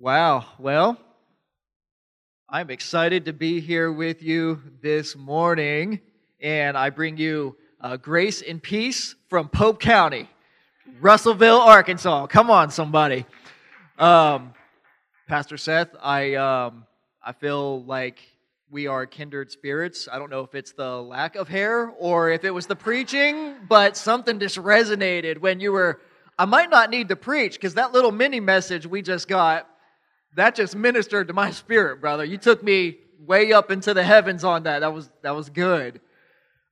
Wow. Well, I'm excited to be here with you this morning, and I bring you uh, grace and peace from Pope County, Russellville, Arkansas. Come on, somebody. Um, Pastor Seth, I um, I feel like we are kindred spirits. I don't know if it's the lack of hair or if it was the preaching, but something just resonated when you were. I might not need to preach because that little mini message we just got that just ministered to my spirit, brother. You took me way up into the heavens on that. That was that was good.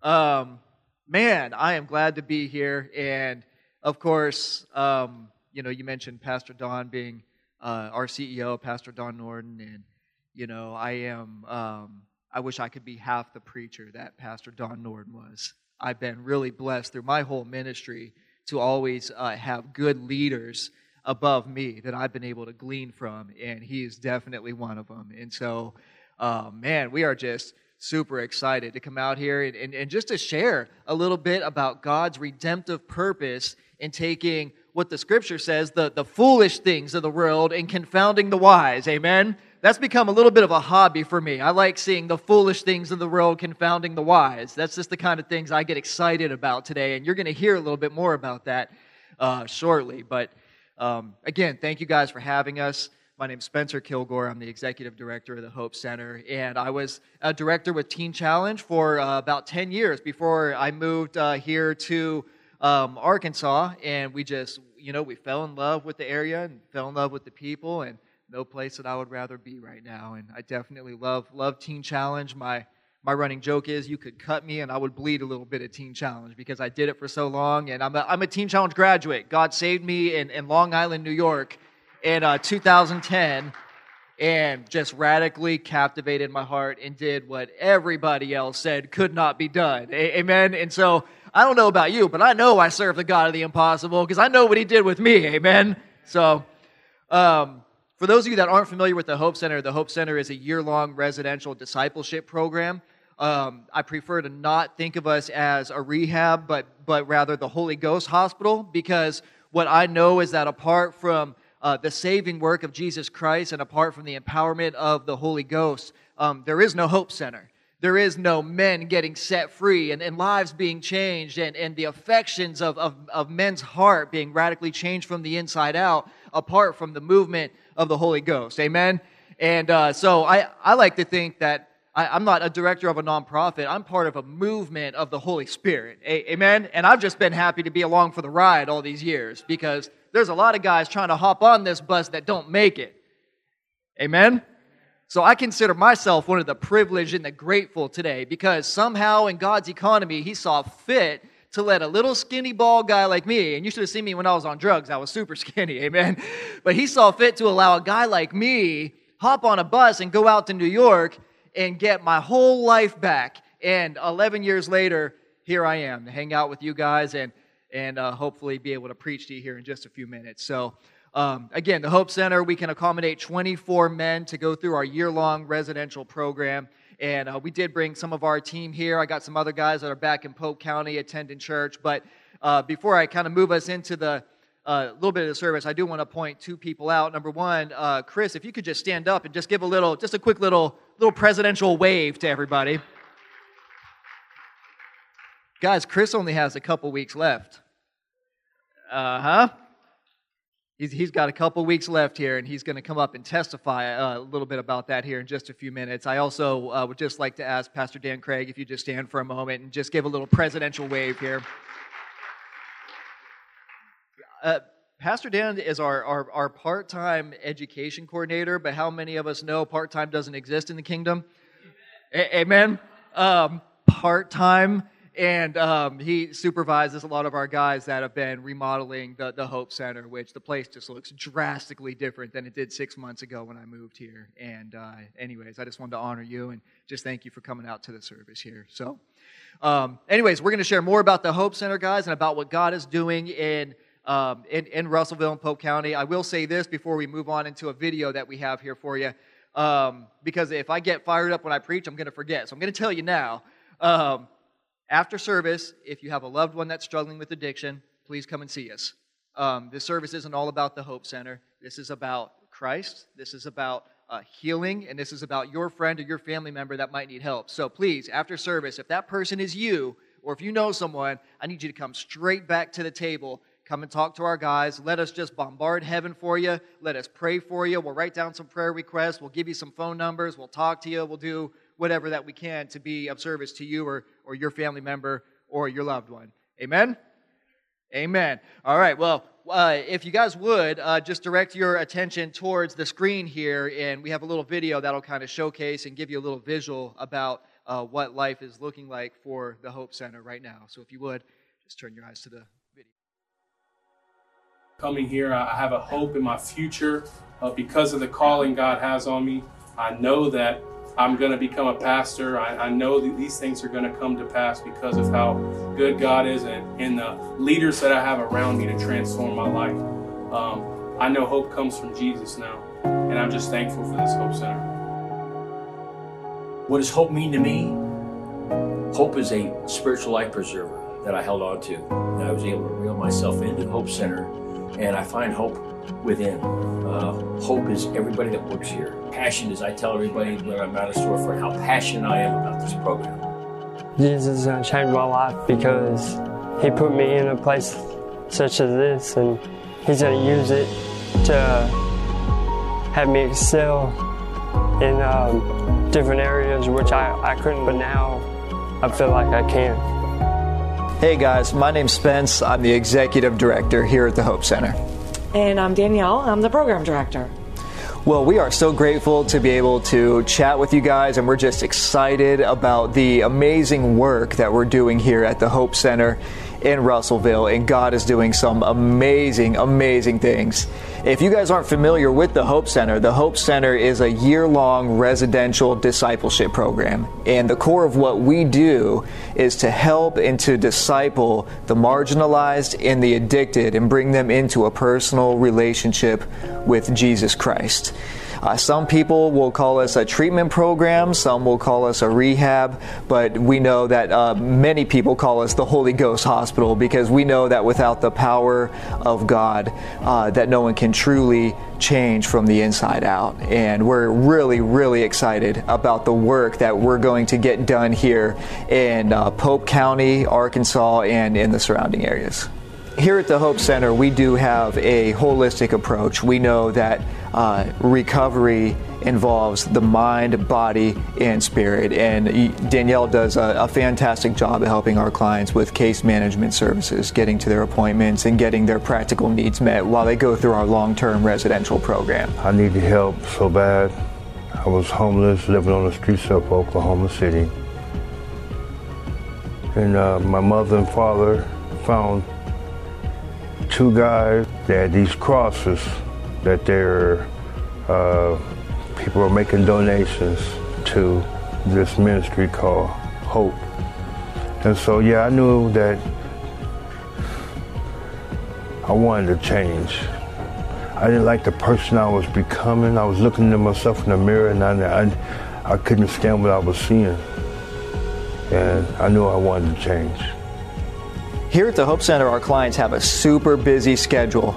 Um, man, I am glad to be here, and of course, um, you know, you mentioned Pastor Don being uh, our CEO, Pastor Don Norden, and you know, I am. Um, I wish I could be half the preacher that Pastor Don Norden was. I've been really blessed through my whole ministry to always uh, have good leaders above me that I've been able to glean from, and he is definitely one of them. And so, uh, man, we are just super excited to come out here and, and, and just to share a little bit about God's redemptive purpose in taking what the scripture says, the, the foolish things of the world, and confounding the wise. Amen? That's become a little bit of a hobby for me. I like seeing the foolish things of the world confounding the wise. That's just the kind of things I get excited about today, and you're going to hear a little bit more about that uh, shortly. But um, again, thank you guys for having us. My name's Spencer Kilgore. I'm the executive director of the Hope Center, and I was a director with Teen Challenge for uh, about 10 years before I moved uh, here to um, Arkansas. And we just, you know, we fell in love with the area and fell in love with the people, and no place that I would rather be right now. And I definitely love love Teen Challenge. My my running joke is you could cut me and I would bleed a little bit at Teen Challenge because I did it for so long. And I'm a, I'm a Teen Challenge graduate. God saved me in, in Long Island, New York in uh, 2010 and just radically captivated my heart and did what everybody else said could not be done. A- amen. And so I don't know about you, but I know I serve the God of the impossible because I know what He did with me. Amen. So, um, for those of you that aren't familiar with the Hope Center, the Hope Center is a year long residential discipleship program um, I prefer to not think of us as a rehab, but, but rather the Holy Ghost hospital, because what I know is that apart from uh, the saving work of Jesus Christ and apart from the empowerment of the Holy Ghost, um, there is no Hope Center. There is no men getting set free and, and lives being changed and, and the affections of, of, of men's heart being radically changed from the inside out apart from the movement of the Holy Ghost. Amen? And uh, so I, I like to think that I, am not a director of a nonprofit. I'm part of a movement of the Holy Spirit. A- amen? And I've just been happy to be along for the ride all these years because there's a lot of guys trying to hop on this bus that don't make it. Amen? So I consider myself one of the privileged and the grateful today because somehow in God's economy, He saw fit to let a little skinny bald guy like me, and you should have seen me when I was on drugs, I was super skinny, amen? But He saw fit to allow a guy like me hop on a bus and go out to New York and get my whole life back. And 11 years later, here I am to hang out with you guys and, and uh, hopefully be able to preach to you here in just a few minutes. So, um, again, the Hope Center, we can accommodate 24 men to go through our year long residential program. And uh, we did bring some of our team here. I got some other guys that are back in Pope County attending church. But uh, before I kind of move us into the a little bit of the service, I do want to point two people out. Number one, uh, Chris, if you could just stand up and just give a little, just a quick little, little presidential wave to everybody. Guys, Chris only has a couple weeks left. Uh huh. He's, he's got a couple weeks left here, and he's going to come up and testify uh, a little bit about that here in just a few minutes. I also uh, would just like to ask Pastor Dan Craig if you just stand for a moment and just give a little presidential wave here. Uh, Pastor Dan is our, our, our part time education coordinator, but how many of us know part time doesn't exist in the kingdom? Amen. A- amen. Um, part time. And um, he supervises a lot of our guys that have been remodeling the, the Hope Center, which the place just looks drastically different than it did six months ago when I moved here. And, uh, anyways, I just wanted to honor you and just thank you for coming out to the service here. So, um, anyways, we're going to share more about the Hope Center, guys, and about what God is doing in um, in, in Russellville and Pope County. I will say this before we move on into a video that we have here for you, um, because if I get fired up when I preach, I'm going to forget. So I'm going to tell you now. Um, after service, if you have a loved one that's struggling with addiction, please come and see us. Um, this service isn't all about the Hope Center. This is about Christ. This is about uh, healing, and this is about your friend or your family member that might need help. So please, after service, if that person is you, or if you know someone, I need you to come straight back to the table. Come and talk to our guys. Let us just bombard heaven for you. Let us pray for you. We'll write down some prayer requests. We'll give you some phone numbers. We'll talk to you. We'll do whatever that we can to be of service to you or, or your family member or your loved one. Amen? Amen. All right. Well, uh, if you guys would, uh, just direct your attention towards the screen here, and we have a little video that'll kind of showcase and give you a little visual about uh, what life is looking like for the Hope Center right now. So if you would, just turn your eyes to the. Coming here, I have a hope in my future uh, because of the calling God has on me. I know that I'm going to become a pastor. I, I know that these things are going to come to pass because of how good God is and, and the leaders that I have around me to transform my life. Um, I know hope comes from Jesus now, and I'm just thankful for this Hope Center. What does hope mean to me? Hope is a spiritual life preserver that I held on to. And I was able to reel myself into Hope Center, and I find hope within. Uh, hope is everybody that works here. Passion is I tell everybody when I'm at a storefront how passionate I am about this program. Jesus going my life because he put me in a place such as this and he's going to use it to have me excel in um, different areas which I, I couldn't, but now I feel like I can. Hey guys, my name's Spence. I'm the executive director here at the Hope Center. And I'm Danielle, I'm the program director. Well, we are so grateful to be able to chat with you guys, and we're just excited about the amazing work that we're doing here at the Hope Center in Russellville, and God is doing some amazing, amazing things. If you guys aren't familiar with the Hope Center, the Hope Center is a year long residential discipleship program. And the core of what we do is to help and to disciple the marginalized and the addicted and bring them into a personal relationship with Jesus Christ. Uh, some people will call us a treatment program, some will call us a rehab, but we know that uh, many people call us the Holy Ghost Hospital because we know that without the power of God, uh, that no one can truly change from the inside out. And we're really, really excited about the work that we're going to get done here in uh, Pope County, Arkansas, and in the surrounding areas. Here at the Hope Center, we do have a holistic approach. We know that uh, recovery involves the mind, body, and spirit. And Danielle does a, a, fantastic job of helping our clients with case management services, getting to their appointments, and getting their practical needs met while they go through our long term residential program. I needed help so bad. I was homeless, living on the streets of Oklahoma City. And uh, my mother and father found two guys that these crosses that they're uh, people are making donations to this ministry called Hope. And so, yeah, I knew that I wanted to change. I didn't like the person I was becoming. I was looking at myself in the mirror and I, I, I couldn't stand what I was seeing. And I knew I wanted to change. Here at the Hope Center, our clients have a super busy schedule.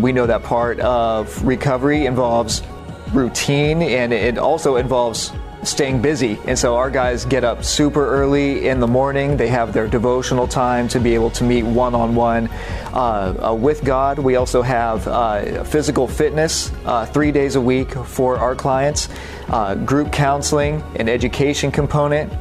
We know that part of recovery involves routine and it also involves staying busy. And so our guys get up super early in the morning. They have their devotional time to be able to meet one on one with God. We also have uh, physical fitness uh, three days a week for our clients, uh, group counseling, an education component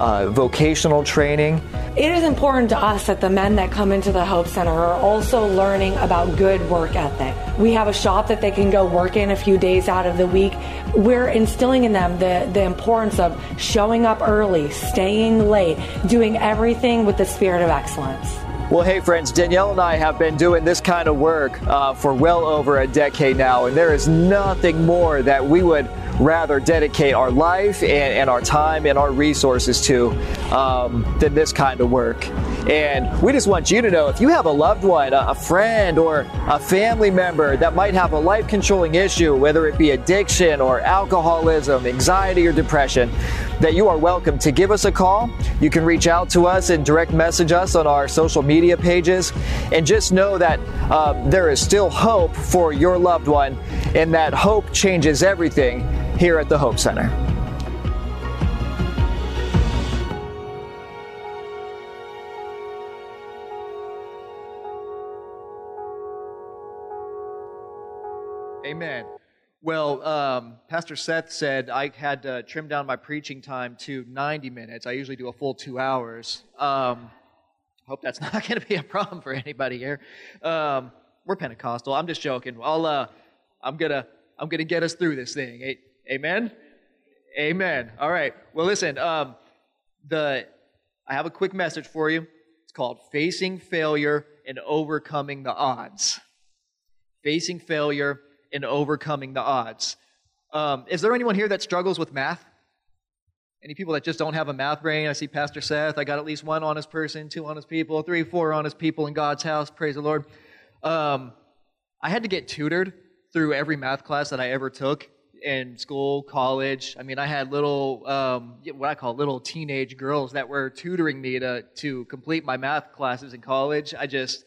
uh, vocational training. It is important to us that the men that come into the Hope Center are also learning about good work ethic. We have a shop that they can go work in a few days out of the week. We're instilling in them the, the importance of showing up early, staying late, doing everything with the spirit of excellence. Well, hey, friends, Danielle and I have been doing this kind of work uh, for well over a decade now, and there is nothing more that we would rather dedicate our life and, and our time and our resources to um, than this kind of work. And we just want you to know if you have a loved one, a friend, or a family member that might have a life controlling issue, whether it be addiction or alcoholism, anxiety, or depression, that you are welcome to give us a call. You can reach out to us and direct message us on our social media pages. And just know that uh, there is still hope for your loved one, and that hope changes everything here at the Hope Center. Amen. Well, um, Pastor Seth said I had to trim down my preaching time to 90 minutes. I usually do a full two hours. Um, hope that's not going to be a problem for anybody here. Um, we're Pentecostal. I'm just joking. I'll, uh, I'm gonna, I'm gonna get us through this thing. Amen. Amen. All right. Well, listen. Um, the, I have a quick message for you. It's called "Facing Failure and Overcoming the Odds." Facing failure and overcoming the odds. Um, is there anyone here that struggles with math? Any people that just don't have a math brain? I see Pastor Seth. I got at least one honest person, two honest people, three, four honest people in God's house. Praise the Lord. Um, I had to get tutored through every math class that I ever took in school, college. I mean, I had little, um, what I call little teenage girls that were tutoring me to to complete my math classes in college. I just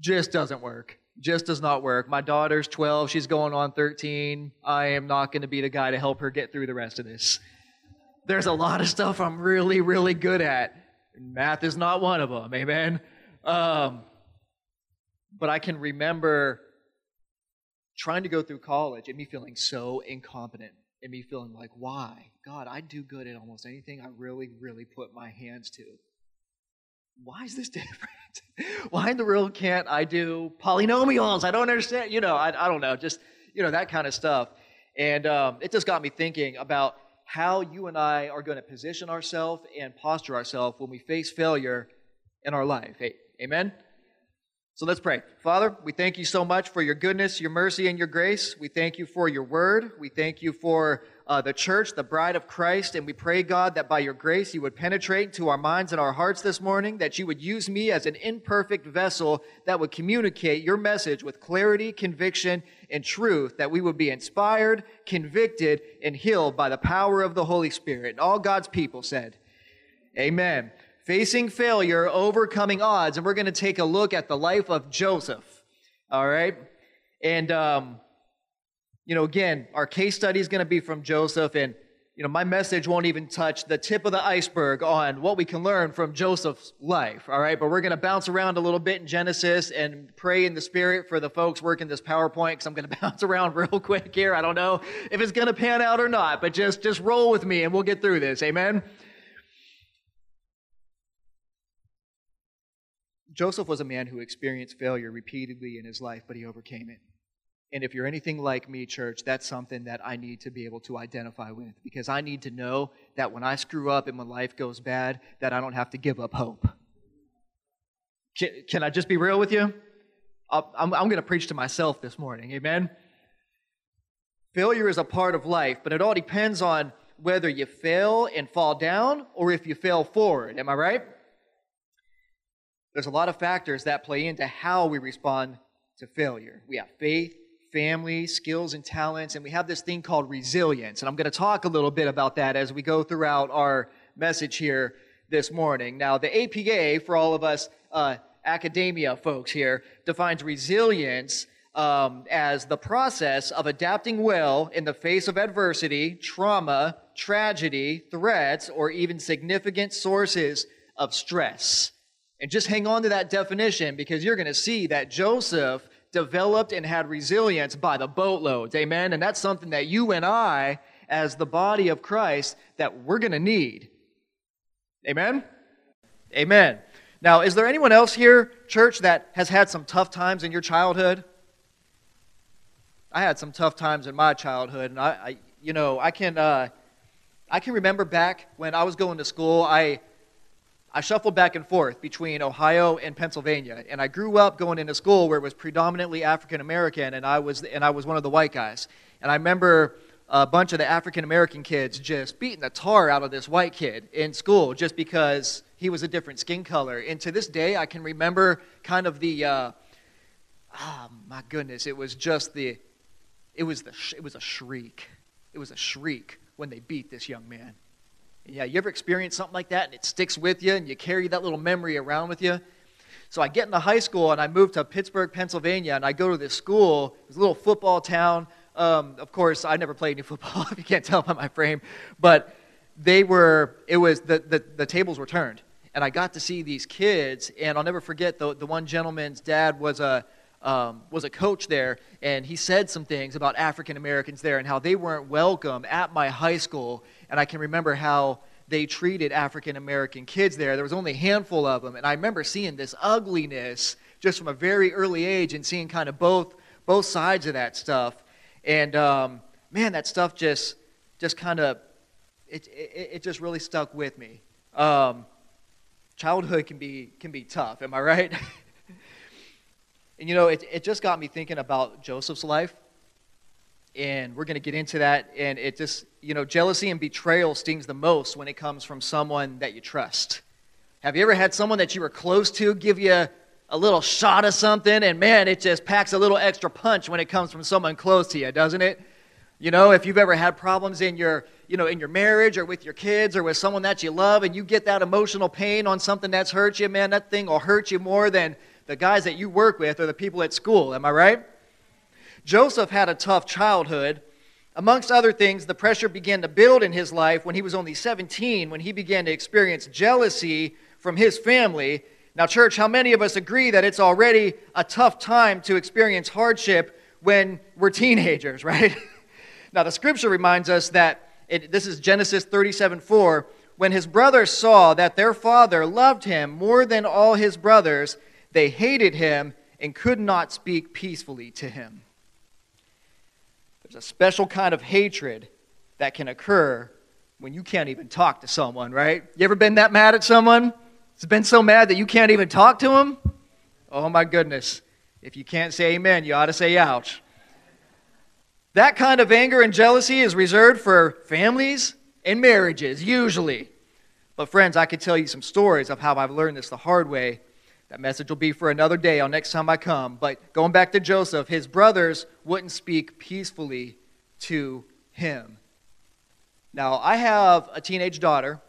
just doesn't work just does not work. My daughter's 12, she's going on 13. I am not going to be the guy to help her get through the rest of this. There's a lot of stuff I'm really, really good at. Math is not one of them, amen? Um, but I can remember trying to go through college and me feeling so incompetent and me feeling like, why? God, I do good at almost anything I really, really put my hands to why is this different? why in the world can't I do polynomials? I don't understand. You know, I, I don't know. Just, you know, that kind of stuff. And um, it just got me thinking about how you and I are going to position ourselves and posture ourselves when we face failure in our life. Hey, amen? So let's pray. Father, we thank you so much for your goodness, your mercy, and your grace. We thank you for your word. We thank you for uh, the church, the bride of Christ. And we pray, God, that by your grace you would penetrate to our minds and our hearts this morning, that you would use me as an imperfect vessel that would communicate your message with clarity, conviction, and truth, that we would be inspired, convicted, and healed by the power of the Holy Spirit. And all God's people said, Amen. Facing failure, overcoming odds. And we're going to take a look at the life of Joseph. All right? And, um, you know, again, our case study is going to be from Joseph, and, you know, my message won't even touch the tip of the iceberg on what we can learn from Joseph's life, all right? But we're going to bounce around a little bit in Genesis and pray in the Spirit for the folks working this PowerPoint, because I'm going to bounce around real quick here. I don't know if it's going to pan out or not, but just, just roll with me and we'll get through this. Amen? Joseph was a man who experienced failure repeatedly in his life, but he overcame it. And if you're anything like me, church, that's something that I need to be able to identify with because I need to know that when I screw up and when life goes bad, that I don't have to give up hope. Can, can I just be real with you? I'm, I'm going to preach to myself this morning. Amen? Failure is a part of life, but it all depends on whether you fail and fall down or if you fail forward. Am I right? There's a lot of factors that play into how we respond to failure. We have faith, family, skills, and talents, and we have this thing called resilience. And I'm going to talk a little bit about that as we go throughout our message here this morning. Now, the APA, for all of us uh, academia folks here, defines resilience um, as the process of adapting well in the face of adversity, trauma, tragedy, threats, or even significant sources of stress. And just hang on to that definition because you're going to see that Joseph developed and had resilience by the boatloads. Amen. And that's something that you and I, as the body of Christ, that we're going to need. Amen. Amen. Now, is there anyone else here, church, that has had some tough times in your childhood? I had some tough times in my childhood, and I, I you know, I can, uh, I can remember back when I was going to school. I I shuffled back and forth between Ohio and Pennsylvania, and I grew up going into school where it was predominantly African American, and I was and I was one of the white guys. And I remember a bunch of the African American kids just beating the tar out of this white kid in school just because he was a different skin color. And to this day, I can remember kind of the, uh, oh my goodness, it was just the, it was the, it was a shriek. It was a shriek when they beat this young man. Yeah, you ever experience something like that and it sticks with you and you carry that little memory around with you? So I get into high school and I move to Pittsburgh, Pennsylvania, and I go to this school. It's a little football town. Um, of course, I never played any football, if you can't tell by my frame. But they were, it was, the, the, the tables were turned. And I got to see these kids, and I'll never forget the, the one gentleman's dad was a, um, was a coach there, and he said some things about African Americans there and how they weren't welcome at my high school. And I can remember how they treated African American kids there. There was only a handful of them, and I remember seeing this ugliness just from a very early age and seeing kind of both both sides of that stuff. And um, man, that stuff just just kind of it, it, it just really stuck with me. Um, childhood can be can be tough. Am I right? and you know, it it just got me thinking about Joseph's life and we're going to get into that and it just you know jealousy and betrayal stings the most when it comes from someone that you trust. Have you ever had someone that you were close to give you a little shot of something and man it just packs a little extra punch when it comes from someone close to you doesn't it? You know if you've ever had problems in your you know in your marriage or with your kids or with someone that you love and you get that emotional pain on something that's hurt you man that thing will hurt you more than the guys that you work with or the people at school. Am i right? Joseph had a tough childhood. Amongst other things, the pressure began to build in his life when he was only 17, when he began to experience jealousy from his family. Now, church, how many of us agree that it's already a tough time to experience hardship when we're teenagers, right? now, the scripture reminds us that it, this is Genesis 37 4. When his brothers saw that their father loved him more than all his brothers, they hated him and could not speak peacefully to him. There's a special kind of hatred that can occur when you can't even talk to someone, right? You ever been that mad at someone? It's been so mad that you can't even talk to them? Oh my goodness. If you can't say amen, you ought to say ouch. That kind of anger and jealousy is reserved for families and marriages, usually. But, friends, I could tell you some stories of how I've learned this the hard way that message will be for another day on next time I come. But going back to Joseph, his brothers wouldn't speak peacefully to him. Now, I have a teenage daughter,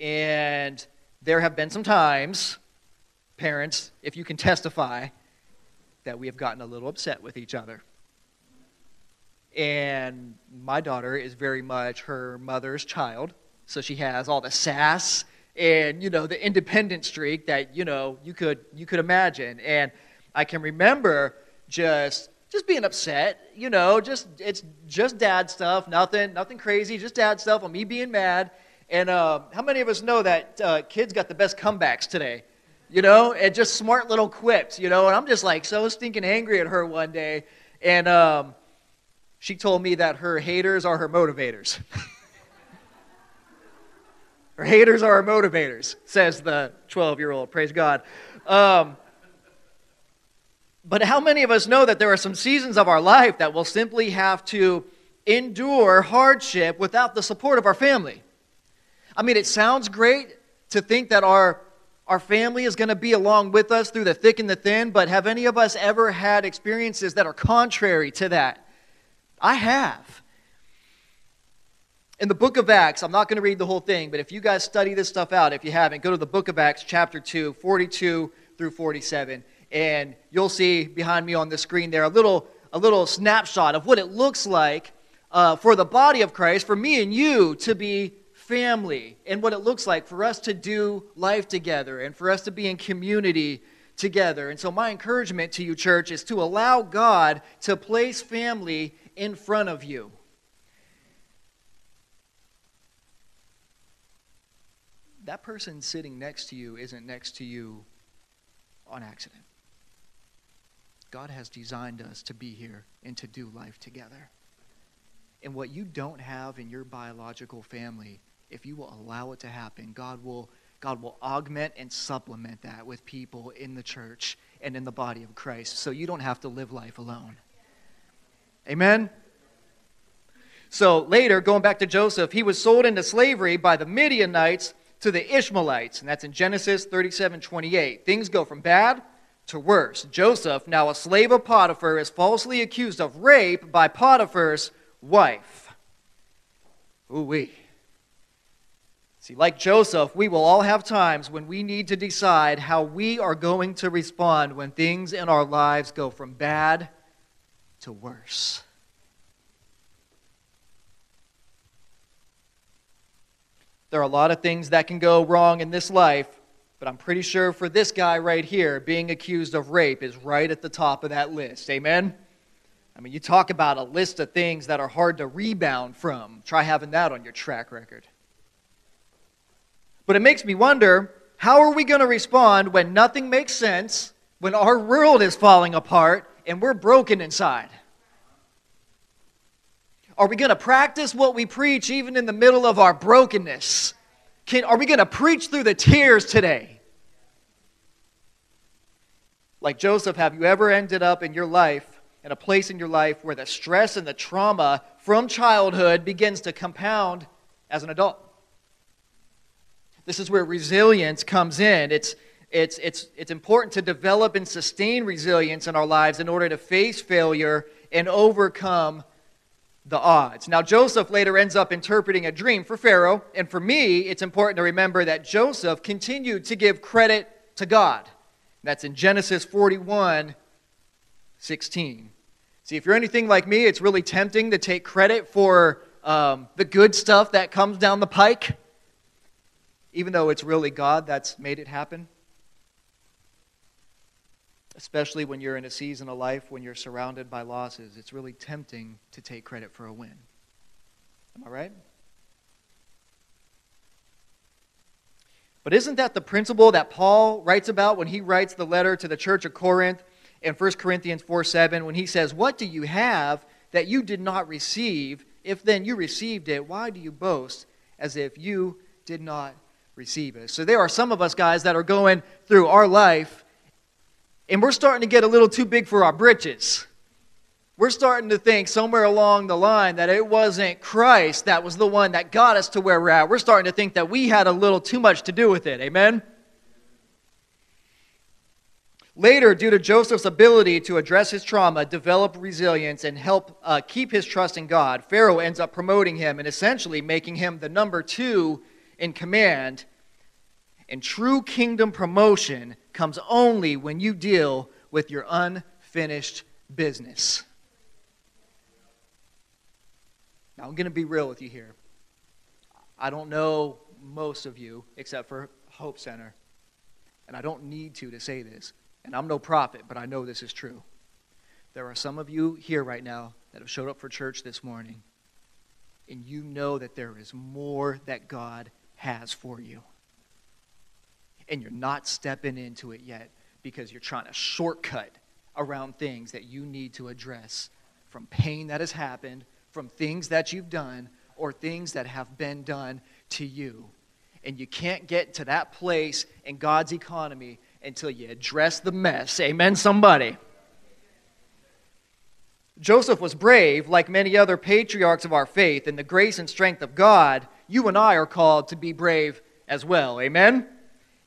and there have been some times, parents, if you can testify, that we have gotten a little upset with each other. And my daughter is very much her mother's child, so she has all the sass and you know the independent streak that you know you could you could imagine. And i can remember just just being upset you know just it's just dad stuff nothing nothing crazy just dad stuff on me being mad. And uh, how many of us know that uh, kids got the best comebacks today? You know and just smart little quips you know and i'm just like so stinking angry at her one day. And um, she told me that her haters are her motivators Our haters are our motivators, says the 12 year old. Praise God. Um, but how many of us know that there are some seasons of our life that we'll simply have to endure hardship without the support of our family? I mean, it sounds great to think that our, our family is going to be along with us through the thick and the thin, but have any of us ever had experiences that are contrary to that? I have in the book of Acts, I'm not going to read the whole thing, but if you guys study this stuff out, if you haven't, go to the book of Acts, chapter 2, 42 through 47, and you'll see behind me on the screen there a little, a little snapshot of what it looks like uh, for the body of Christ, for me and you to be family, and what it looks like for us to do life together, and for us to be in community together. And so, my encouragement to you, church, is to allow God to place family in front of you. That person sitting next to you isn't next to you on accident. God has designed us to be here and to do life together. And what you don't have in your biological family, if you will allow it to happen, God will, God will augment and supplement that with people in the church and in the body of Christ so you don't have to live life alone. Amen? So later, going back to Joseph, he was sold into slavery by the Midianites to the Ishmaelites, and that's in Genesis 37 28. Things go from bad to worse. Joseph, now a slave of Potiphar, is falsely accused of rape by Potiphar's wife. Ooh wee. See, like Joseph, we will all have times when we need to decide how we are going to respond when things in our lives go from bad to worse. There are a lot of things that can go wrong in this life, but I'm pretty sure for this guy right here, being accused of rape is right at the top of that list. Amen? I mean, you talk about a list of things that are hard to rebound from. Try having that on your track record. But it makes me wonder how are we going to respond when nothing makes sense, when our world is falling apart, and we're broken inside? Are we going to practice what we preach even in the middle of our brokenness? Can, are we going to preach through the tears today? Like Joseph, have you ever ended up in your life, in a place in your life where the stress and the trauma from childhood begins to compound as an adult? This is where resilience comes in. It's, it's, it's, it's important to develop and sustain resilience in our lives in order to face failure and overcome the odds. Now, Joseph later ends up interpreting a dream for Pharaoh, and for me, it's important to remember that Joseph continued to give credit to God. That's in Genesis 41 16. See, if you're anything like me, it's really tempting to take credit for um, the good stuff that comes down the pike even though it's really God that's made it happen. Especially when you're in a season of life when you're surrounded by losses, it's really tempting to take credit for a win. Am I right? But isn't that the principle that Paul writes about when he writes the letter to the church of Corinth in 1 Corinthians 4 7 when he says, What do you have that you did not receive? If then you received it, why do you boast as if you did not receive it. So there are some of us guys that are going through our life and we're starting to get a little too big for our britches. We're starting to think somewhere along the line that it wasn't Christ that was the one that got us to where we're at. We're starting to think that we had a little too much to do with it. Amen? Later, due to Joseph's ability to address his trauma, develop resilience, and help uh, keep his trust in God, Pharaoh ends up promoting him and essentially making him the number two in command and true kingdom promotion comes only when you deal with your unfinished business. Now, I'm going to be real with you here. I don't know most of you except for Hope Center, and I don't need to to say this. And I'm no prophet, but I know this is true. There are some of you here right now that have showed up for church this morning, and you know that there is more that God has for you and you're not stepping into it yet because you're trying to shortcut around things that you need to address from pain that has happened, from things that you've done, or things that have been done to you. And you can't get to that place in God's economy until you address the mess. Amen, somebody. Joseph was brave, like many other patriarchs of our faith, in the grace and strength of God. You and I are called to be brave as well. Amen?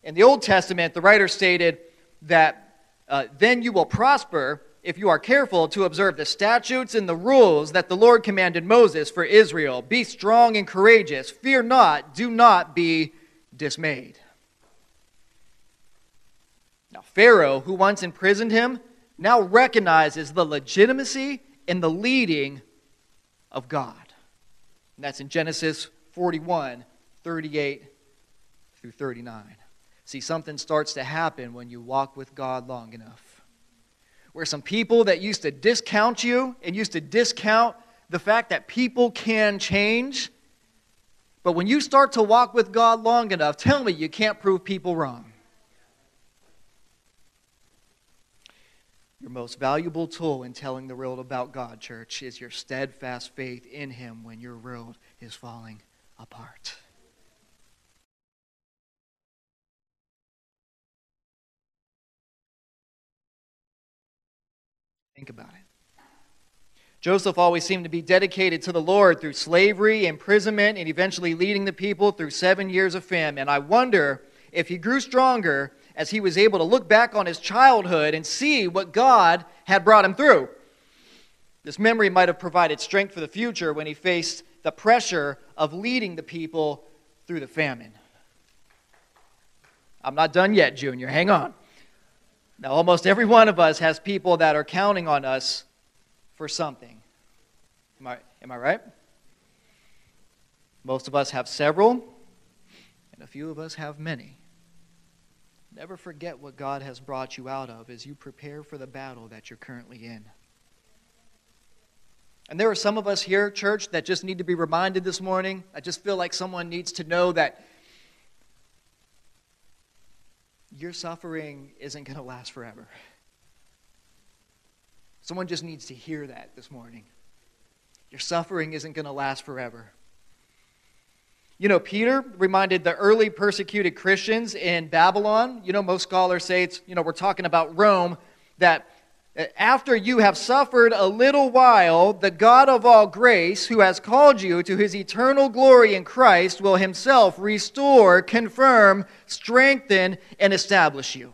In the Old Testament, the writer stated that uh, then you will prosper if you are careful to observe the statutes and the rules that the Lord commanded Moses for Israel. Be strong and courageous. Fear not. Do not be dismayed. Now, Pharaoh, who once imprisoned him, now recognizes the legitimacy and the leading of God. And that's in Genesis 41 38 through 39. See, something starts to happen when you walk with God long enough. Where some people that used to discount you and used to discount the fact that people can change, but when you start to walk with God long enough, tell me you can't prove people wrong. Your most valuable tool in telling the world about God, church, is your steadfast faith in Him when your world is falling apart. Think about it. Joseph always seemed to be dedicated to the Lord through slavery, imprisonment, and eventually leading the people through seven years of famine. And I wonder if he grew stronger as he was able to look back on his childhood and see what God had brought him through. This memory might have provided strength for the future when he faced the pressure of leading the people through the famine. I'm not done yet, Junior. Hang on. Now, almost every one of us has people that are counting on us for something. Am I, am I right? Most of us have several, and a few of us have many. Never forget what God has brought you out of as you prepare for the battle that you're currently in. And there are some of us here, church, that just need to be reminded this morning. I just feel like someone needs to know that your suffering isn't going to last forever. Someone just needs to hear that this morning. Your suffering isn't going to last forever. You know, Peter reminded the early persecuted Christians in Babylon. You know, most scholars say it's, you know, we're talking about Rome, that after you have suffered a little while, the God of all grace, who has called you to his eternal glory in Christ, will himself restore, confirm, strengthen, and establish you.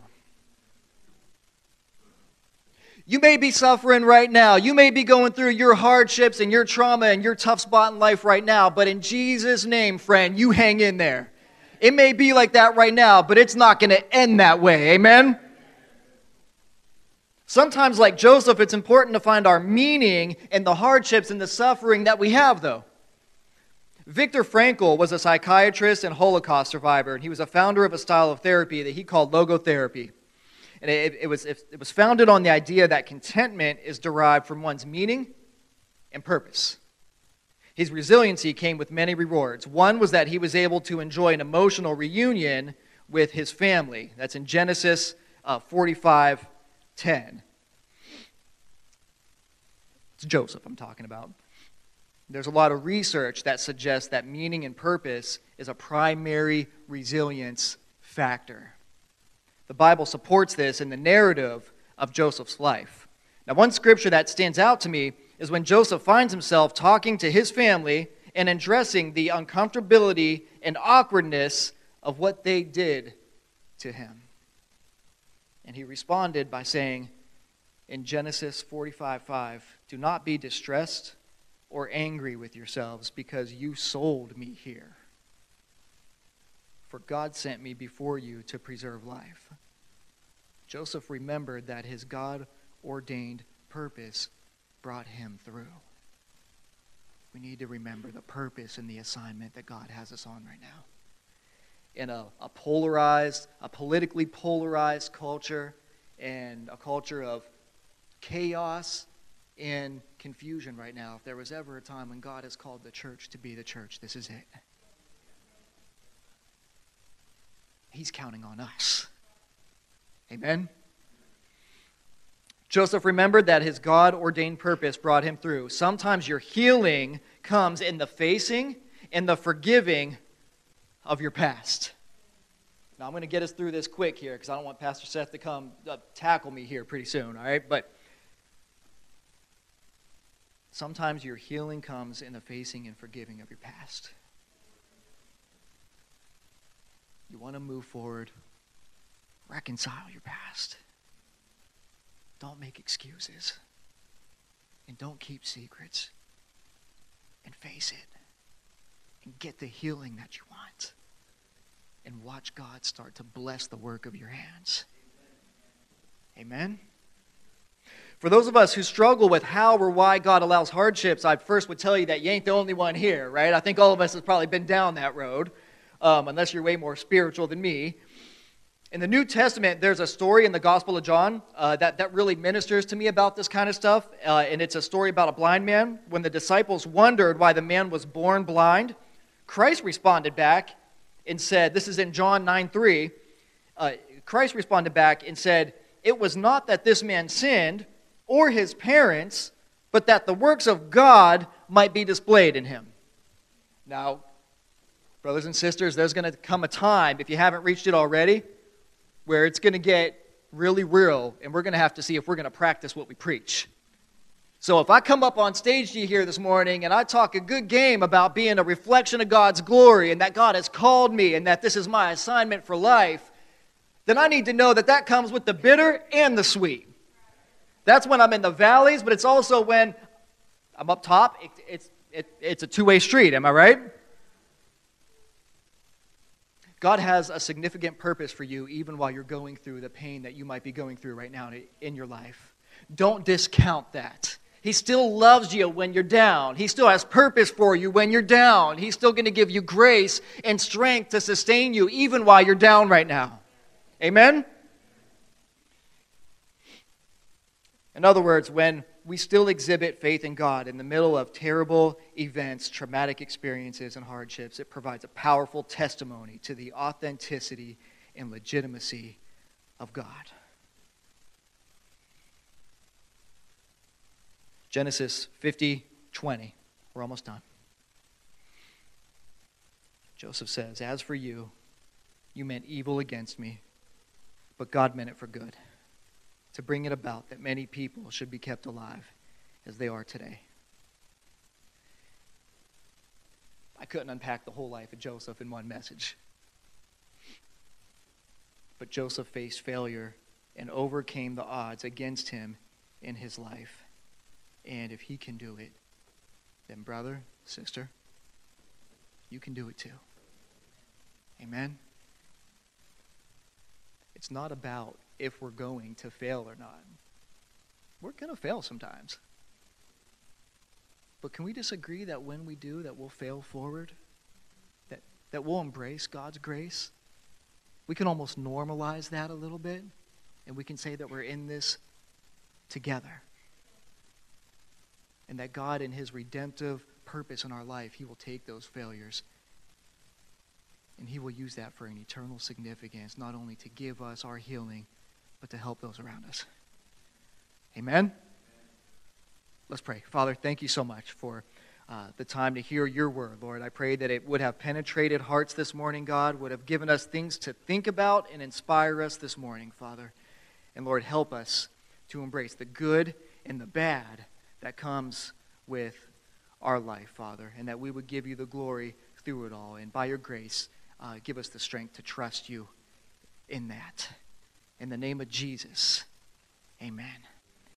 You may be suffering right now. You may be going through your hardships and your trauma and your tough spot in life right now. But in Jesus' name, friend, you hang in there. It may be like that right now, but it's not going to end that way. Amen? Sometimes, like Joseph, it's important to find our meaning in the hardships and the suffering that we have, though. Viktor Frankl was a psychiatrist and Holocaust survivor, and he was a founder of a style of therapy that he called logotherapy. And it, it, was, it was founded on the idea that contentment is derived from one's meaning and purpose. His resiliency came with many rewards. One was that he was able to enjoy an emotional reunion with his family. That's in Genesis uh, 45 10. It's Joseph I'm talking about. There's a lot of research that suggests that meaning and purpose is a primary resilience factor. The Bible supports this in the narrative of Joseph's life. Now, one scripture that stands out to me is when Joseph finds himself talking to his family and addressing the uncomfortability and awkwardness of what they did to him. And he responded by saying in Genesis 45 5, Do not be distressed or angry with yourselves because you sold me here. For God sent me before you to preserve life. Joseph remembered that his God ordained purpose brought him through. We need to remember the purpose and the assignment that God has us on right now. In a, a polarized, a politically polarized culture, and a culture of chaos and confusion right now, if there was ever a time when God has called the church to be the church, this is it. He's counting on us. Amen. Joseph remembered that his God ordained purpose brought him through. Sometimes your healing comes in the facing and the forgiving of your past. Now, I'm going to get us through this quick here because I don't want Pastor Seth to come uh, tackle me here pretty soon, all right? But sometimes your healing comes in the facing and forgiving of your past. You want to move forward, reconcile your past. Don't make excuses. And don't keep secrets. And face it. And get the healing that you want. And watch God start to bless the work of your hands. Amen? For those of us who struggle with how or why God allows hardships, I first would tell you that you ain't the only one here, right? I think all of us have probably been down that road, um, unless you're way more spiritual than me. In the New Testament, there's a story in the Gospel of John uh, that, that really ministers to me about this kind of stuff. Uh, and it's a story about a blind man. When the disciples wondered why the man was born blind, Christ responded back and said, This is in John 9 3. Uh, Christ responded back and said, It was not that this man sinned or his parents, but that the works of God might be displayed in him. Now, brothers and sisters, there's going to come a time, if you haven't reached it already, where it's going to get really real, and we're going to have to see if we're going to practice what we preach. So if I come up on stage to you here this morning and I talk a good game about being a reflection of God's glory and that God has called me and that this is my assignment for life, then I need to know that that comes with the bitter and the sweet. That's when I'm in the valleys, but it's also when I'm up top. It, it's, it, it's a two way street, am I right? God has a significant purpose for you even while you're going through the pain that you might be going through right now in your life. Don't discount that. He still loves you when you're down. He still has purpose for you when you're down. He's still going to give you grace and strength to sustain you even while you're down right now. Amen? In other words, when we still exhibit faith in God in the middle of terrible events, traumatic experiences, and hardships. It provides a powerful testimony to the authenticity and legitimacy of God. Genesis 50 20. We're almost done. Joseph says, As for you, you meant evil against me, but God meant it for good to bring it about that many people should be kept alive as they are today. I couldn't unpack the whole life of Joseph in one message. But Joseph faced failure and overcame the odds against him in his life. And if he can do it, then, brother, sister, you can do it too. Amen? It's not about if we're going to fail or not. We're going to fail sometimes. But can we disagree that when we do, that we'll fail forward? That, that we'll embrace God's grace? We can almost normalize that a little bit, and we can say that we're in this together. And that God, in His redemptive purpose in our life, He will take those failures and He will use that for an eternal significance, not only to give us our healing but to help those around us. Amen? Let's pray. Father, thank you so much for uh, the time to hear your word, Lord. I pray that it would have penetrated hearts this morning, God, would have given us things to think about and inspire us this morning, Father. And Lord, help us to embrace the good and the bad that comes with our life, Father, and that we would give you the glory through it all. And by your grace, uh, give us the strength to trust you in that. In the name of Jesus, amen.